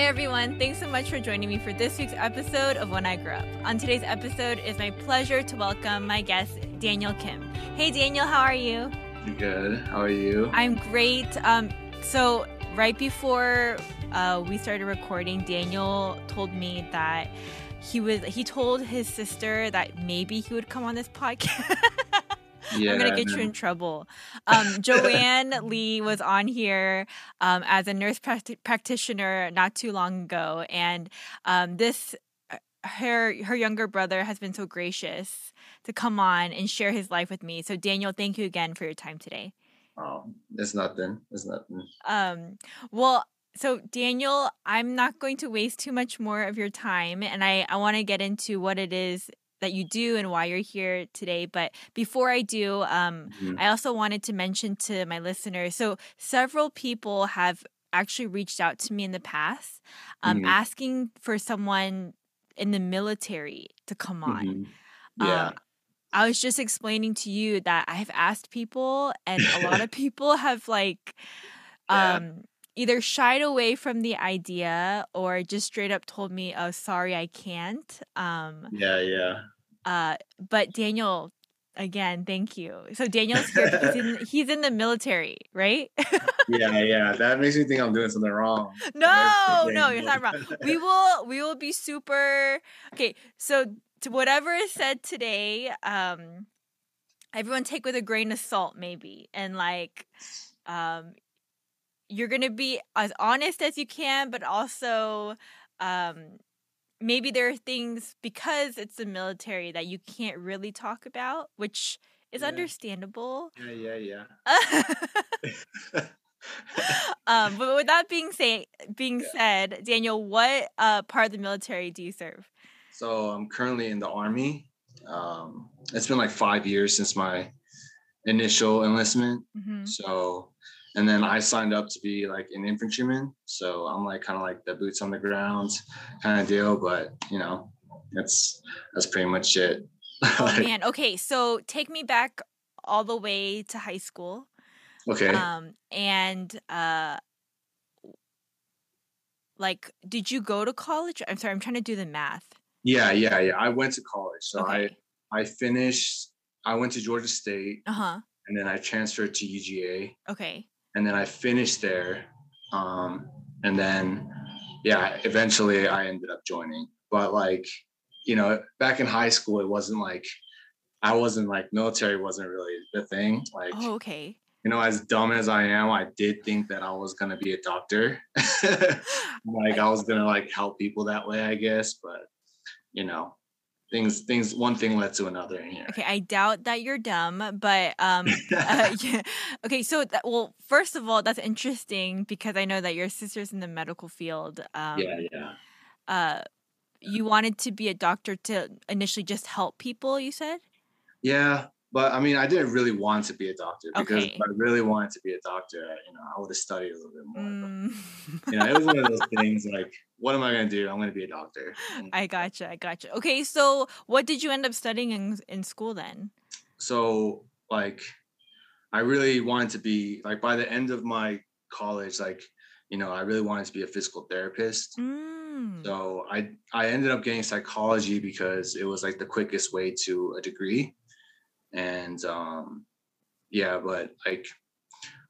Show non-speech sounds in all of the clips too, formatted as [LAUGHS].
Hey everyone, thanks so much for joining me for this week's episode of When I Grow Up. On today's episode, it's my pleasure to welcome my guest, Daniel Kim. Hey Daniel, how are you? Good. How are you? I'm great. Um, so, right before uh, we started recording, Daniel told me that he was he told his sister that maybe he would come on this podcast. [LAUGHS] Yeah, I'm gonna get you in trouble. Um, [LAUGHS] Joanne Lee was on here um, as a nurse practitioner not too long ago, and um, this uh, her her younger brother has been so gracious to come on and share his life with me. So Daniel, thank you again for your time today. Oh, it's nothing. It's nothing. Um, well, so Daniel, I'm not going to waste too much more of your time, and I I want to get into what it is that you do and why you're here today. But before I do, um, mm-hmm. I also wanted to mention to my listeners. So several people have actually reached out to me in the past, um, mm-hmm. asking for someone in the military to come on. Mm-hmm. Yeah. Um, I was just explaining to you that I've asked people, and a lot of people have like, um, either shied away from the idea or just straight up told me, "Oh, sorry, I can't." Um, yeah, yeah. Uh, but Daniel, again, thank you. So Daniel's here because he's in, [LAUGHS] he's in the military, right? yeah, yeah. That makes me think I'm doing something wrong. No, no, you're not wrong. We will, we will be super. Okay, so to whatever is said today, um, everyone take with a grain of salt, maybe, and like, um, you're gonna be as honest as you can, but also, um, maybe there are things because it's the military that you can't really talk about, which is yeah. understandable. Yeah, yeah, yeah. [LAUGHS] um, but with that being say being yeah. said, Daniel, what uh, part of the military do you serve? So I'm currently in the army. Um, it's been like five years since my initial enlistment. Mm-hmm. So and then I signed up to be like an infantryman. So I'm like kind of like the boots on the ground kind of deal. But you know, that's that's pretty much it. [LAUGHS] Oh man. Okay, so take me back all the way to high school. Okay. Um, and uh, like, did you go to college? I'm sorry, I'm trying to do the math. Yeah, yeah, yeah. I went to college. So okay. I I finished. I went to Georgia State. Uh huh. And then I transferred to UGA. Okay and then I finished there. Um, and then, yeah, eventually I ended up joining. But like, you know, back in high school, it wasn't like I wasn't like military wasn't really the thing. Like, oh, okay. You know, as dumb as I am, I did think that I was gonna be a doctor. [LAUGHS] like I was gonna like help people that way, I guess. But you know, things things one thing led to another in here. Okay i doubt that you're dumb but um [LAUGHS] uh, [LAUGHS] yeah. okay so that, well first of all that's interesting because i know that your sister's in the medical field um yeah yeah. uh you wanted to be a doctor to initially just help people you said? Yeah but I mean, I didn't really want to be a doctor because okay. if I really wanted to be a doctor, you know, I would have studied a little bit more. Mm. But, you know, it was one of those [LAUGHS] things like, what am I going to do? I'm going to be a doctor. I gotcha. I gotcha. Okay, so what did you end up studying in in school then? So, like, I really wanted to be like by the end of my college, like, you know, I really wanted to be a physical therapist. Mm. So I I ended up getting psychology because it was like the quickest way to a degree and um yeah but like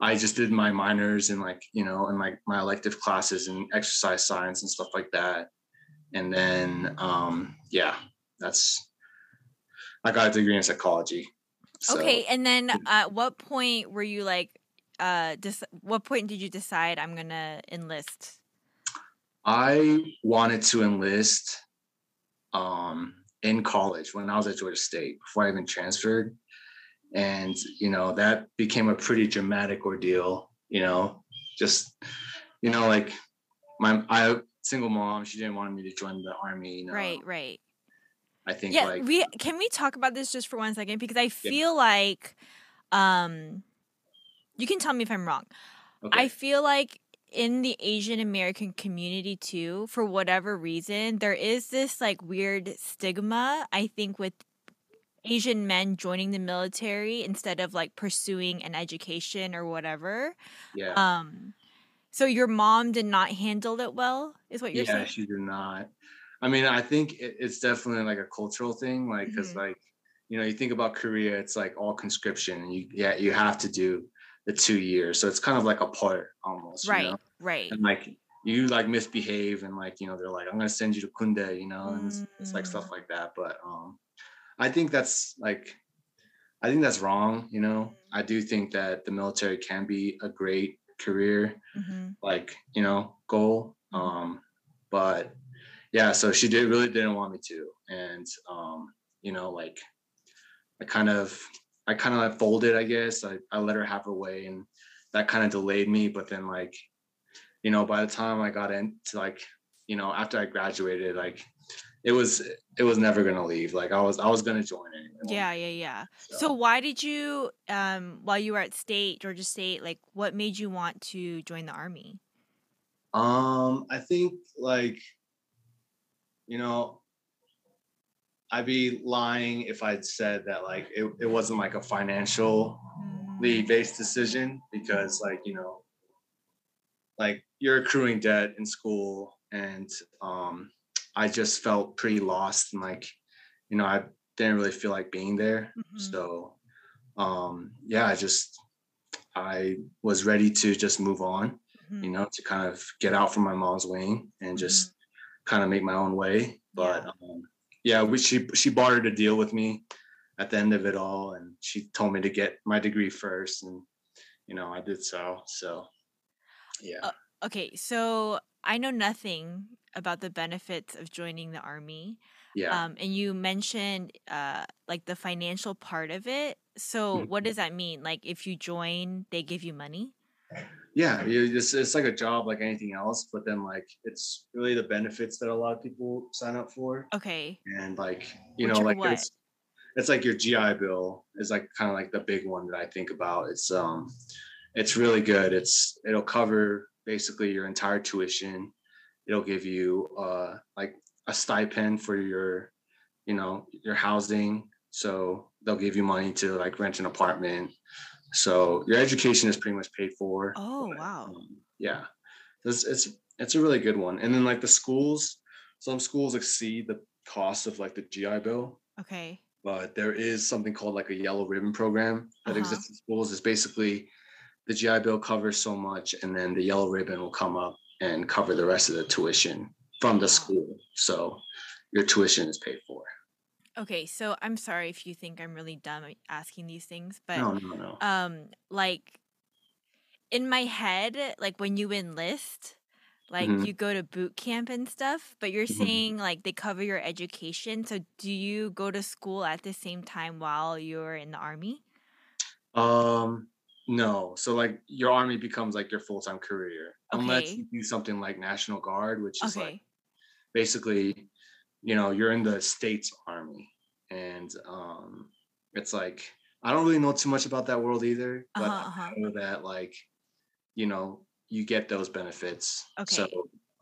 i just did my minors and like you know and like my elective classes and exercise science and stuff like that and then um yeah that's i got a degree in psychology so. okay and then at what point were you like uh dis- what point did you decide i'm gonna enlist i wanted to enlist um in college when I was at Georgia State before I even transferred. And, you know, that became a pretty dramatic ordeal, you know, just, you know, like my, I, single mom, she didn't want me to join the army. You know? Right, right. I think yeah, like, we, can we talk about this just for one second? Because I feel yeah. like, um, you can tell me if I'm wrong. Okay. I feel like in the Asian American community too, for whatever reason, there is this like weird stigma, I think, with Asian men joining the military instead of like pursuing an education or whatever. Yeah. Um So your mom did not handle it well, is what you're yeah, saying? Yeah, she did not. I mean, I think it's definitely like a cultural thing, like because Mhm. like you know, you think about Korea, it's like all conscription, and you yeah, you have to do the two years, so it's kind of like a part almost, you Right, know? right. and like you like misbehave, and like you know, they're like, I'm gonna send you to Kunde, you know, and it's, it's like Mm. stuff like that. But um, I think that's like, I think that's wrong, you know. I do think that the military can be a great career, hmm like you know goal Mhm. um but yeah so she did really didn't want me to and um you know like i kind of i kind of like folded i guess I, I let her have her way and that kind of delayed me but then like you know by the time i got into like you know after i graduated like it was it was never gonna leave like i was i was gonna join anyway Yeah, yeah, yeah. So why did you, um, while you were at state, Georgia State, like what made you want to join the army? Um, I think like, you know, I'd be lying if I'd said that like it, it wasn't like a financially Mm, based decision because like, you know, like you're accruing debt in school and um I just felt pretty lost and like, you know, I didn't really feel like being there. mhm. So um yeah, I just I was ready to just move on Mhm. you know, to kind of get out from my mom's wing and just kind of make my own way. But Yeah. um, yeah, we, she she bartered a deal with me at the end of it all, and she told me to get my degree first, and you know, I did so. So yeah, Uh, Okay, so I know nothing about the benefits of joining the army. yeah. Um, and you mentioned uh like the financial part of it. So Mhm. what does that mean? Like if you join, they give you money? Yeah it's like a job like anything else but then like it's really the benefits that a lot of people sign up for Okay. and like you Which know like what? it's it's like your GI Bill is like kind of like the big one that I think about. It's um it's really good. It's it'll cover basically your entire tuition. It'll give you uh like a stipend for your you know your housing. So they'll give you money to like rent an apartment. So your education is pretty much paid for. Oh, but, wow. um, yeah. It's it's it's a really good one. And then like the schools, some schools exceed the cost of like the GI Bill Okay. but there is something called like a yellow ribbon program that Uh-huh. exists in schools. It's basically the GI Bill covers so much, and then the yellow ribbon will come up and cover the rest of the tuition from the Wow. school. So your tuition is paid for. Okay, so I'm sorry if you think I'm really dumb asking these things, but No, no, no. um like in my head, like when you enlist, like Mhm. you go to boot camp and stuff, but you're Mhm. saying like they cover your education. So do you go to school at the same time while you're in the army? Um, no. So like your army becomes like your full time career, unless you do something like National Guard, which is like basically, you know, you're in the state's army, and um, it's like I don't really know too much about that world either, but Uh-huh, uh-huh. I know that like, you know, you get those benefits. So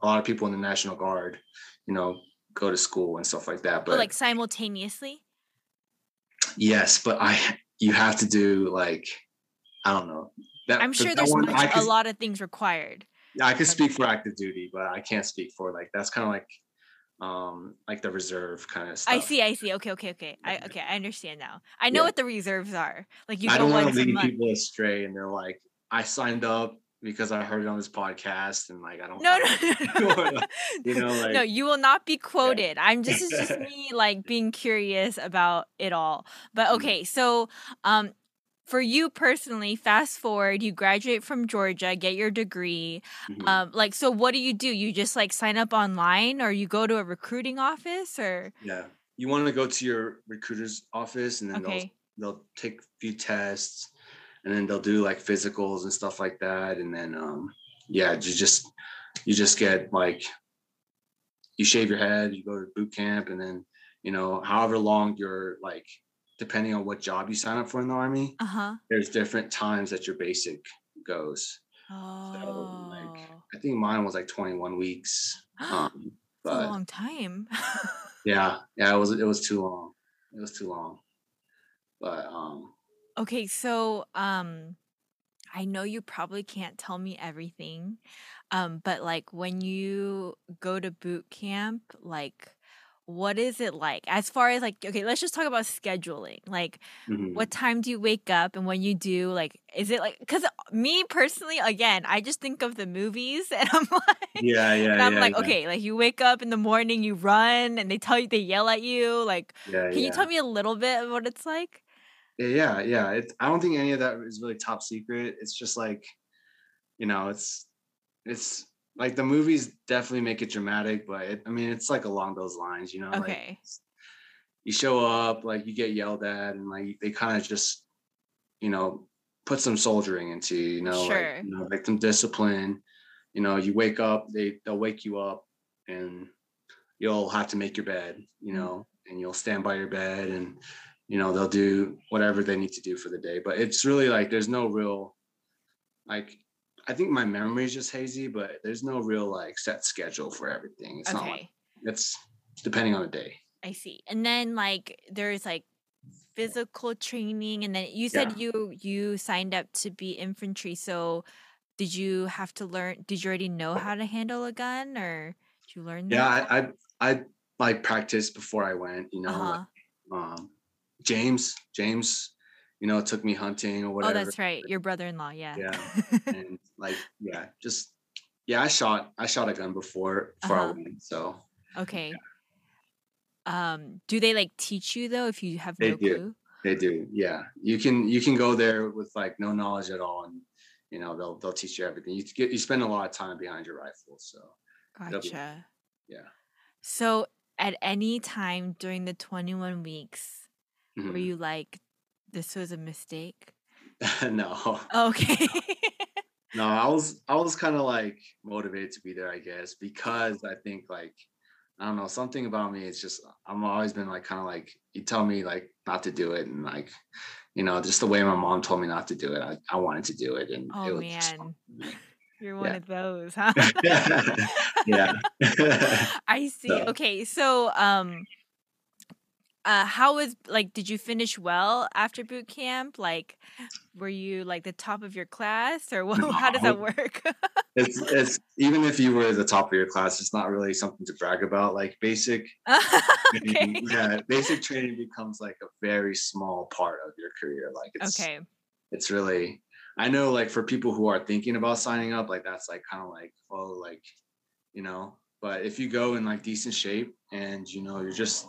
a lot of people in the National Guard, you know, go to school and stuff like that. But But like simultaneously? yes, but I you have to do like I don't know. That, I'm sure there's one, much, I a could, lot of things required. Yeah, I could speak for active duty, but I can't speak for like that's kind of like um like the reserve kind of stuff. I see, I see. Okay, okay, okay. I okay, I understand now. I know Yeah. what the reserves are. Like you I don't want to lead people astray and they're like, I signed up because I heard it on this podcast and like I don't No, follow no, [LAUGHS] [LAUGHS] no. you know, like no, you will not be quoted. I'm just it's just [LAUGHS] me like being curious about it all. But okay, so um for you personally, fast forward, you graduate from Georgia, get your degree. mhm. Um like so what do you do? You just like sign up online or you go to a recruiting office or yeah. You want to go to your recruiter's office and then okay. they'll they'll take a few tests and then they'll do like physicals and stuff like that. And then um yeah, you just you just get like you shave your head, you go to boot camp, and then you know, however long you're like depending on what job you sign up for in the army, Uh-huh. there's different times that your basic goes. Oh. like, I think mine was like 21 weeks. [GASPS] Um, It's a long time. [LAUGHS] yeah, yeah, it was it was too long. It was too long. But um okay, so um I know you probably can't tell me everything, um, but like when you go to boot camp, like what is it like as far as like okay let's just talk about scheduling like Mhm. what time do you wake up and when you do like is it like because me personally again i just think of the movies [LAUGHS] and i'm like Yeah, yeah, and i'm yeah, like yeah. okay like you wake up in the morning you run and they tell you they yell at you like Yeah, can you tell me a little bit of what it's like Yeah, yeah. It's I don't think any of that is really top secret. It's just like, you know, it's it's like the movies definitely make it dramatic, but it, I mean, it's like along those lines, you know. Like okay you show up, like you get yelled at, and like they kind of just, you know, put some soldiering into you, you know, Sure. like you know, like some discipline. You know, you wake up, they they'll wake you up, and you'll have to make your bed, you Mm. know, and you'll stand by your bed, and you know they'll do whatever they need to do for the day. But it's really like there's no real, like. I think my memory is just hazy, but there's no real like set schedule for everything. It's not like okay it's depending on the day. i see and then like there's like physical training and then you said you you signed up to be infantry so did you have to learn did you already know how to handle a gun or did you learn Yeah, that I, I I like practiced before I went. You know, uh-huh. like, um, James James, you know, took me hunting or whatever. oh that's right your brother-in-law yeah Yeah. [LAUGHS] and like yeah, just yeah, I shot I shot a gun before before Uh-huh. went. So okay um do they like teach you though if you have They no do. clue they do. Yeah, you can you can go there with like no knowledge at all, and you know they'll they'll teach you everything. You get you spend a lot of time behind your rifle. So It'll be- gotcha yeah. so at any time during the 21 weeks were Mhm. you like this was a mistake [LAUGHS] no. okay [LAUGHS] no i was i was kind of like motivated to be there i guess because i think like i don't know something about me it's just i'm always been like kind of like you tell me like not to do it and like you know just the way my mom told me not to do it i, I wanted to do it and it oh was just man fun. you're one Yeah. of those [LAUGHS] huh yeah I see. So- Okay, so um uh how was like did you finish well after boot camp? Like were you like the top of your class or what, [LAUGHS] how does that work? [LAUGHS] it's it's even if you were the top of your class it's not really something to brag about like basic [LAUGHS] okay. training, yeah basic training becomes like a very small part of your career like it's Okay. it's really i know like for people who are thinking about signing up like that's like kind of like oh like you know but if you go in like decent shape and you know you're just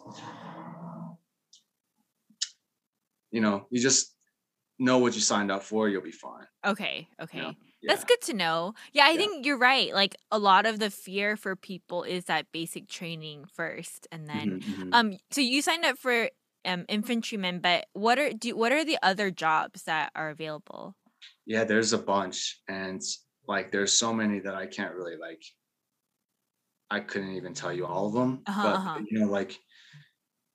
you know you just know what you signed up for you'll be fine Okay. Okay. you know? That's good to know. Yeah, I Yeah. think you're right. Like a lot of the fear for people is that basic training first and then Mhm, mhm. um so you signed up for um infantrymen, but what are do what are the other jobs that are available? yeah there's a bunch and like there's so many that i can't really like i couldn't even tell you all of them Uh-huh, but uh-huh. you know like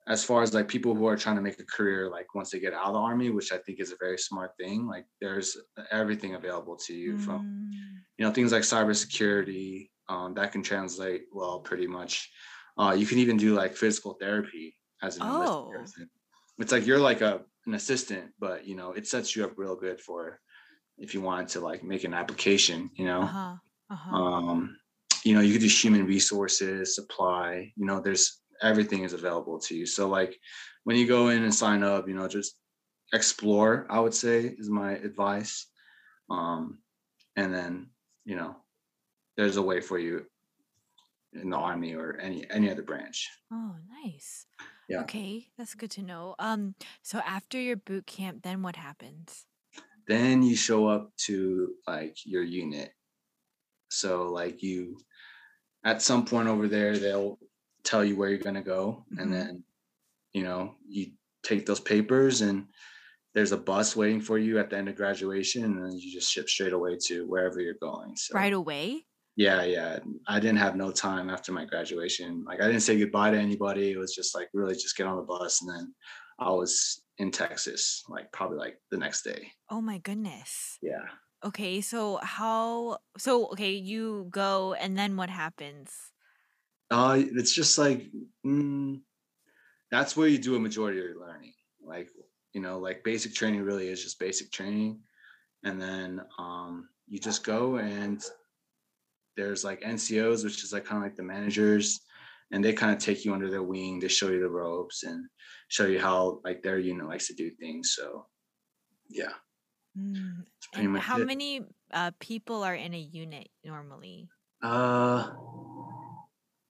as far as like people who are trying to make a career like once they get out of the army which i think is a very smart thing like there's everything available to you from Mm, you know things like cybersecurity um, that can translate well pretty much uh, you can even do like physical therapy as an Oh. person it's like you're like a an assistant but you know it sets you up real good for if you wanted to like make an application you know Uh-huh. Uh-huh. um you know you could do human resources supply you know there's everything is available to you so like when you go in and sign up you know just explore i would say is my advice um and then you know there's a way for you in the army or any any other branch Oh, nice. Yeah. Okay, that's good to know. Um, so after your boot camp, then what happens? then you show up to like your unit so like you at some point over there they'll tell you where you're going to go Mhm. and then you know you take those papers and there's a bus waiting for you at the end of graduation and then you just ship straight away to wherever you're going so Right away? yeah yeah i didn't have no time after my graduation like i didn't say goodbye to anybody it was just like really just get on the bus and then i was in texas like probably like the next day Oh my goodness. yeah Okay, so how so okay, you go and then what happens? Uh, it's just like mm, that's where you do a majority of your learning. Like you know, like basic training really is just basic training, and then um, you just go and there's like ncos which is like kind of like the managers and they kind of take you under their wing they show you the ropes and show you how like their unit likes to do things so yeah Mm. How it. many uh, people are in a unit normally? uh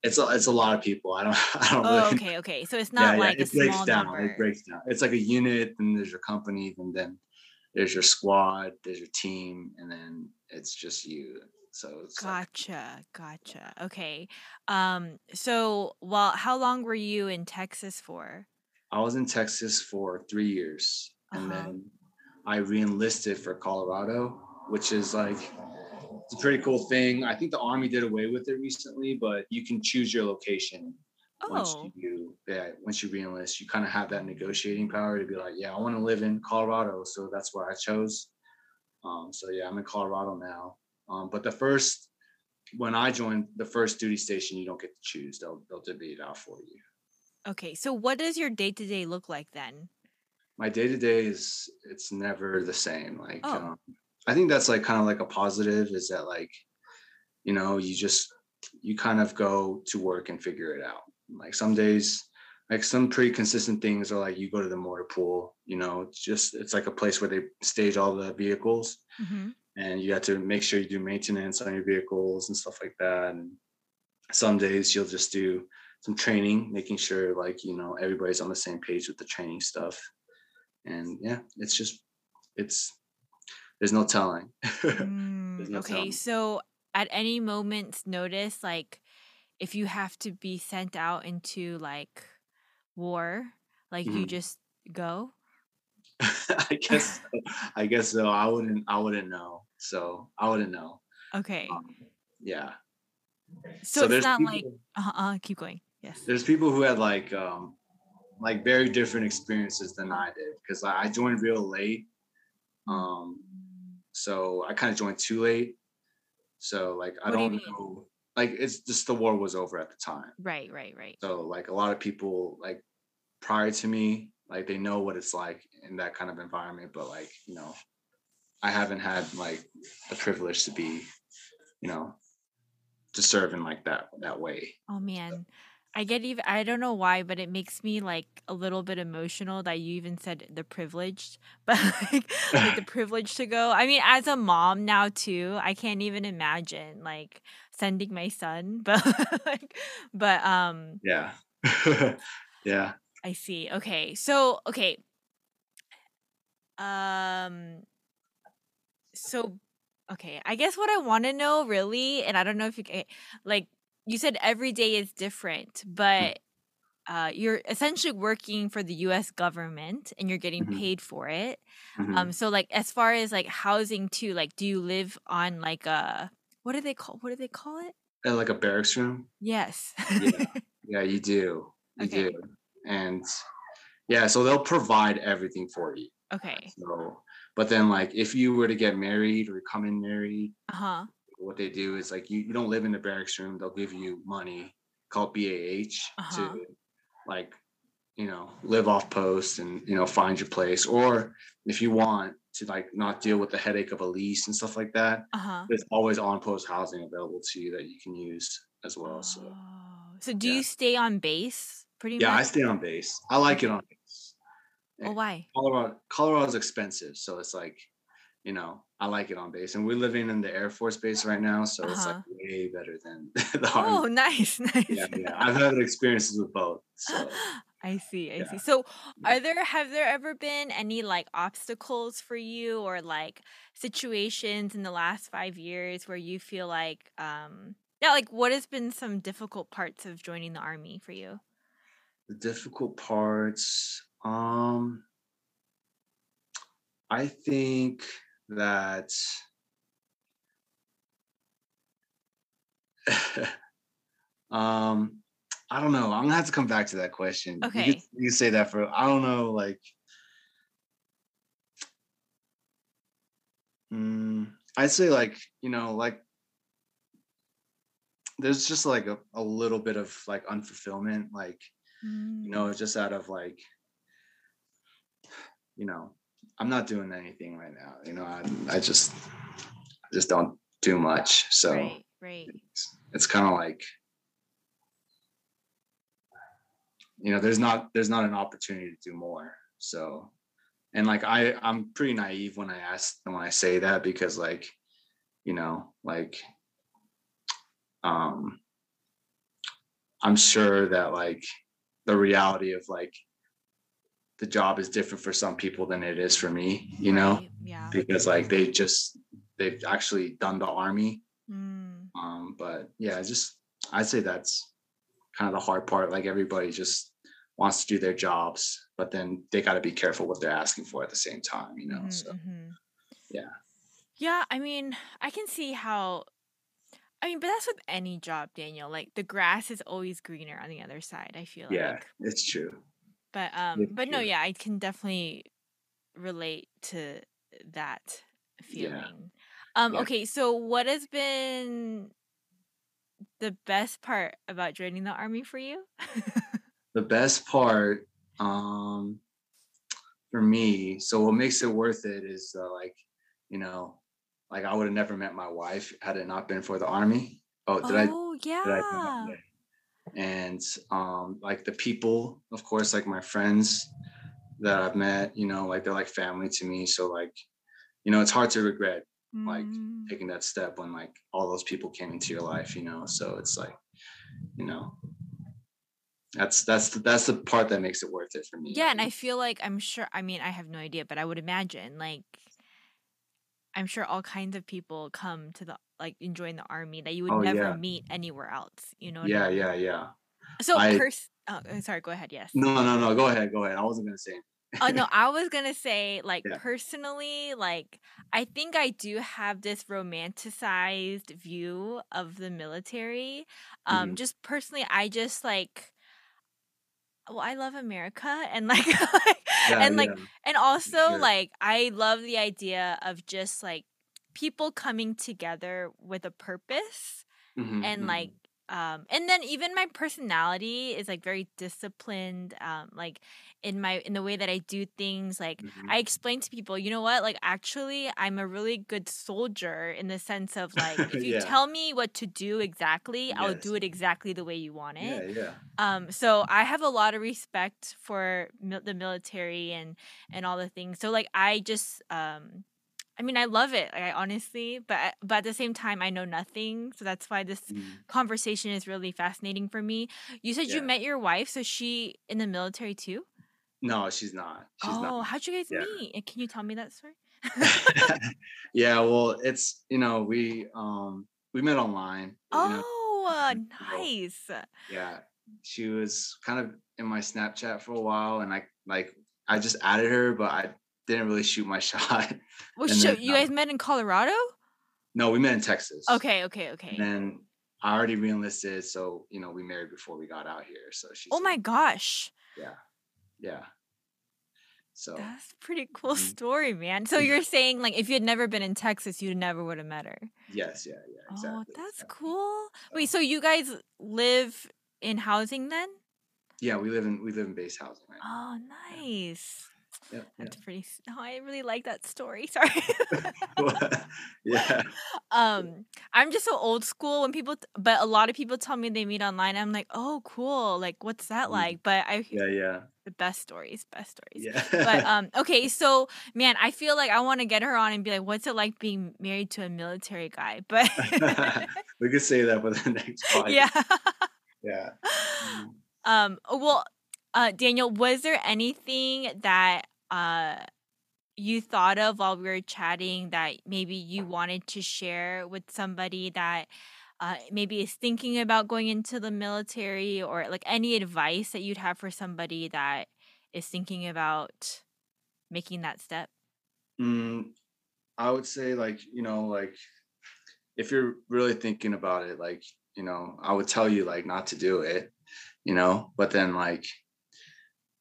it's a, it's a lot of people i don't [LAUGHS] i don't Oh, really okay, okay. So it's [LAUGHS] not like a it breaks small down. number. It breaks down. It's like a unit, then there's your company, and then there's your squad, there's your team, and then it's just you. So it's like, Gotcha, gotcha. Okay. Um. So, well, how long were you in Texas for? I was in Texas for three years, and Uh-huh. then I re-enlisted for Colorado, which is like it's a pretty cool thing. I think the Army did away with it recently, but you can choose your location once Oh, you yeah once you re-enlist. You kind of have that negotiating power to be like, yeah, I want to live in Colorado, so that's where I chose. Um, so yeah, I'm in Colorado now. Um, but the first when I joined the first duty station, you don't get to choose. They'll they'll divvy it out for you. okay. So, what does your day to day look like then? my day to day is it's never the same. Like Oh. um, I think that's like kind of like a positive is that like you know you just you kind of go to work and figure it out. Like some days like some pretty consistent things are like you go to the motor pool, you know, it's just it's like a place where they stage all the vehicles Mm-hmm. and you have to make sure you do maintenance on your vehicles and stuff like that. And some days you'll just do some training, making sure like you know everybody's on the same page with the training stuff. And yeah, it's just it's there's no telling. [LAUGHS] Mm, no okay. telling. So, at any moment's notice, like if you have to be sent out into like war, like you Mhm. just go. [LAUGHS] I guess so. I guess so. I wouldn't I wouldn't know. So I wouldn't know. Okay. Um, yeah. So, it's there's not people- like uh, uh keep going. Yes. there's people who had like um like very different experiences than I did because I I joined real late. Um so I kind of joined too late. So like I What do don't know like it's just the war was over at the time. Right, right, right. So like a lot of people like prior to me, like they know what it's like in that kind of environment, but like, you know, I haven't had like the privilege to be, you know, to serve in like that that way. Oh man. I get even I don't know why, but it makes me like a little bit emotional that you even said the privileged, [LAUGHS] but like, like the [LAUGHS] privilege to go. I mean, as a mom now too, I can't even imagine like sending my son, [LAUGHS] but like but um Yeah. yeah. I see. Okay. So, okay. Um so okay, I guess what I want to know really and I don't know if you can like you said every day is different, but uh you're essentially working for the US government and you're getting Mhm. paid for it. Mhm. Um so like as far as like housing too, like do you live on like a what do they call what do they call it? And like a barracks room. Yes. Yeah. [LAUGHS] Yeah, you do. You Okay. do. And yeah, so they'll provide everything for you. okay. So, but then like if you were to get married or come in married, Uh-huh. What they do is like you, you don't live in the barracks room, they'll give you money called BAH Uh-huh. to like, you know, live off post and you know, find your place. Or if you want to like not deal with the headache of a lease and stuff like that, Uh-huh. there's always on post housing available to you that you can use as well. So Oh. So do yeah. you stay on base pretty much? yeah, I stay on base. I like it on base. Oh, why? Colorado Colorado's expensive, so it's like, you know, I like it on base. And we're living in the Air Force Base right now, so it's like Uh-huh. way better than [LAUGHS] the Army. Oh, nice, [LAUGHS] nice. Yeah, yeah. I've had experiences with both. So [GASPS] I see, I Yeah. see. So, are there have there ever been any like obstacles for you or like situations in the last 5 years where you feel like um yeah, like what has been some difficult parts of joining the army for you? the difficult parts, um, I think that [LAUGHS] um I don't know. I'm gonna have to come back to that question. You could- Okay. You, say that for I don't know, like mm, I'd say like, you know, like there's just like a, a little bit of like unfulfillment, like, you Mm. know, just out of like, you know, I'm not doing anything right now. You know, I, I just I just don't do much. So right, right. it's, it's kind of like you know, there's not there's not an opportunity to do more. So and like I I'm pretty naive when I ask when I say that because like you know like um I'm sure that like the reality of like the job is different for some people than it is for me, you know, Right, Yeah. because like they just they've actually done the army. Mm, Um, but yeah, just I'd say that's kind of the hard part. Like everybody just wants to do their jobs, but then they got to be careful what they're asking for at the same time, you know. mhm, So mhm. yeah. Yeah, I mean, I can see how. I mean, but that's with any job, Daniel. Like the grass is always greener on the other side. I feel yeah, like. Yeah, it's true. But um, but no, yeah, I can definitely relate to that feeling. Um, Yeah. okay, so what has been the best part about joining the army for you? [LAUGHS] the best part um for me so what makes it worth it is uh, like you know like i would have never met my wife had it not been for the army oh did i oh did I yeah. that? Yeah. And um like the people of course like my friends that i've met you know like they're like family to me so like you know it's hard to regret like, Mm. taking that step when like all those people came into your life you know so it's like you know that's that's the, that's the part that makes it worth it for me Yeah, and I feel like I'm sure. I mean, I have no idea, but I would imagine like I'm sure all kinds of people come to the like enjoying the army that you would Oh, never yeah. meet anywhere else. You know? I yeah mean? yeah yeah So I- pers- oh, uh, sorry. Go ahead. Yes. no no no go ahead go ahead i wasn't gonna say oh no, I was gonna say [LAUGHS] like Yeah. personally, like I think I do have this romanticized view of the military. Um, Mhm. just personally, I just like. Well, I love America and [LAUGHS] like, yeah, and like yeah. and also sure. like I love the idea of just like people coming together with a purpose Mhm, and mhm. like um and then even my personality is like very disciplined um like in my in the way that I do things like Mhm. I explain to people you know what? Like actually I'm a really good soldier in the sense of like if [LAUGHS] you Yeah. tell me what to do exactly I'll do it exactly the way you want it. Yeah yeah. Um so i have a lot of respect for mil- the military and and all the things. So like i just um i mean i love it like, i honestly but but at the same time i know nothing so that's why this Mhm. conversation is really fascinating for me. You said you met your wife so she in the military too? No she's not she's oh not how'd you guys Yeah. meet? Can you tell me that story? [LAUGHS] Yeah well it's you know we um we met online oh you know, [LAUGHS] nice. yeah she was kind of in my snapchat for a while and i like i just added her but i didn't really shoot my [LAUGHS] shot well, so then, you um, guys met in colorado no we met in texas okay okay okay and then i already reenlisted so you know we married before we got out here so she's oh my gosh yeah yeah so That's a pretty cool Mhm. story, man. So you're saying like if you had never been in Texas, you never would have met her. yes yeah yeah exactly Oh, that's yeah. cool. Wait, so you guys live in housing then? yeah we live in we live in base housing right now. Oh, nice. yeah, That's pretty. s- Oh, I really like that story. [LAUGHS] Sorry. yeah. [LAUGHS] yeah um, I'm just so old school when people, but a lot of people tell me they meet online. I'm like, oh, cool. Like, what's that Mm. like? But I yeah yeah the best stories, best stories. yeah but [LAUGHS] um okay so man i feel like i want to get her on and be like what's it like being married to a military guy but we could say that for the next podcast. yeah yeah Mm. um well uh daniel was there anything that uh you thought of while we were chatting that maybe you wanted to share with somebody that uh, maybe is thinking about going into the military or like any advice that you'd have for somebody that is thinking about making that step? Mm, I would say like you know like if you're really thinking about it like you know I would tell you like not to do it you know but then like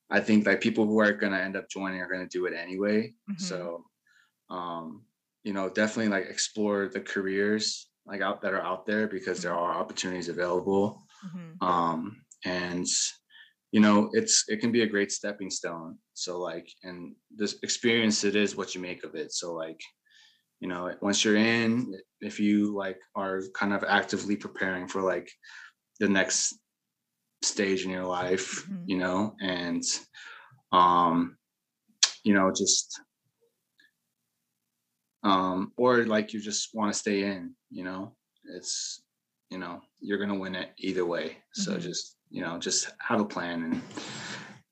I think like people who are gonna end up joining are gonna do it anyway. Mhm. so um you know definitely like explore the careers like out that are out there because there are opportunities available. Mhm. um and you know it's it can be a great stepping stone. So like and this experience it is what you make of it. So like you know once you're in if you like are kind of actively preparing for like the next stage in your life Mhm. you know and um you know just um or like you just want to stay in you know it's you know you're gonna win it either way so Mhm. just you know just have a plan and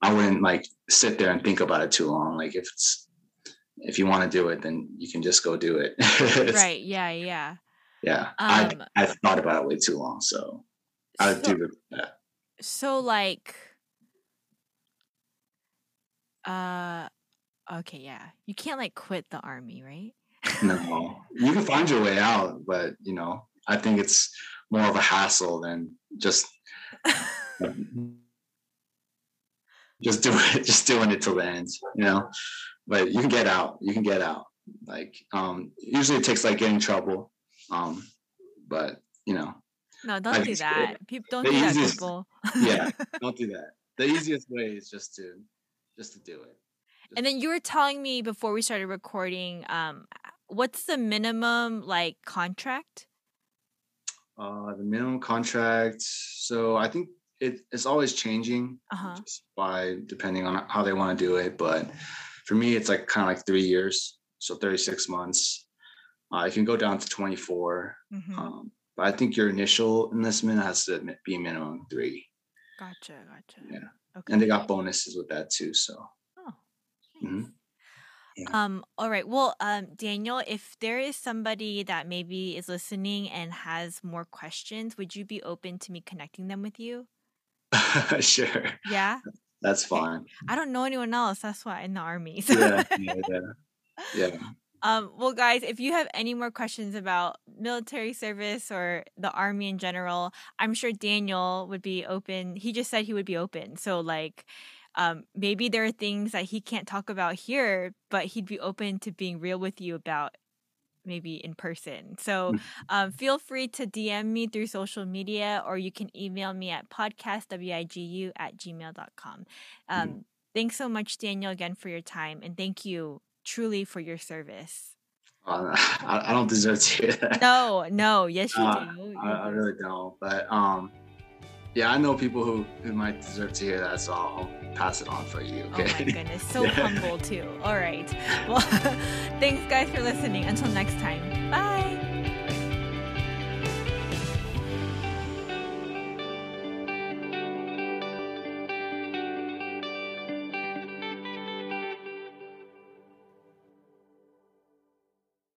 i wouldn't like sit there and think about it too long like if it's if you want to do it then you can just go do it [LAUGHS] right. Yeah. Yeah. yeah Um, i i thought about it way too long so i So- do that So like uh okay, yeah. You can't like quit the army, right? no [LAUGHS] you can find your way out but you know i think it's more of a hassle than just [LAUGHS] just do it just doing it till the end you know but you can get out you can get out like um usually it takes like getting trouble um but you know no, don't I do that. People don't the do that, people. yeah [LAUGHS] don't do that the easiest way is just to just to do it And then you were telling me before we started recording, um, what's the minimum like contract? uh the minimum contract so i think it, it's always changing Uh huh. just by depending on how they want to do it. But for me, it's like kind of like three years, so 36 months. Uh, it can go down to 24. hmm Um, but I think your initial enlistment has to be minimum three, Gotcha. Gotcha. Yeah. Okay. and they got bonuses with that too. So Oh. mhm. Um, all right. Well, um, Daniel, if there is somebody that maybe is listening and has more questions, would you be open to me connecting them with you? [LAUGHS] sure, Yeah. that's fine. I don't know anyone else. That's why in the army. [LAUGHS] So. Yeah, yeah, yeah. yeah. Um, well, guys, if you have any more questions about military service or the army in general, I'm sure Daniel would be open. He just said he would be open. So, like, um, maybe there are things that he can't talk about here, but he'd be open to being real with you about maybe in person. So, um, feel free to DM me through social media or you can email me at podcastwigu at gmail.com. Um, Thanks so much, Daniel, again for your time. And thank you truly for your service. Uh, [LAUGHS] I, I don't deserve to hear that. No, no, yes, you Uh, do. I, I really don't. But um, yeah, I know people who who might deserve to hear that, so I'll, pass it on for you. Oh my goodness, [LAUGHS] so Yeah. humble too. All right. [LAUGHS] Well, thanks guys for listening. Until next time. Bye.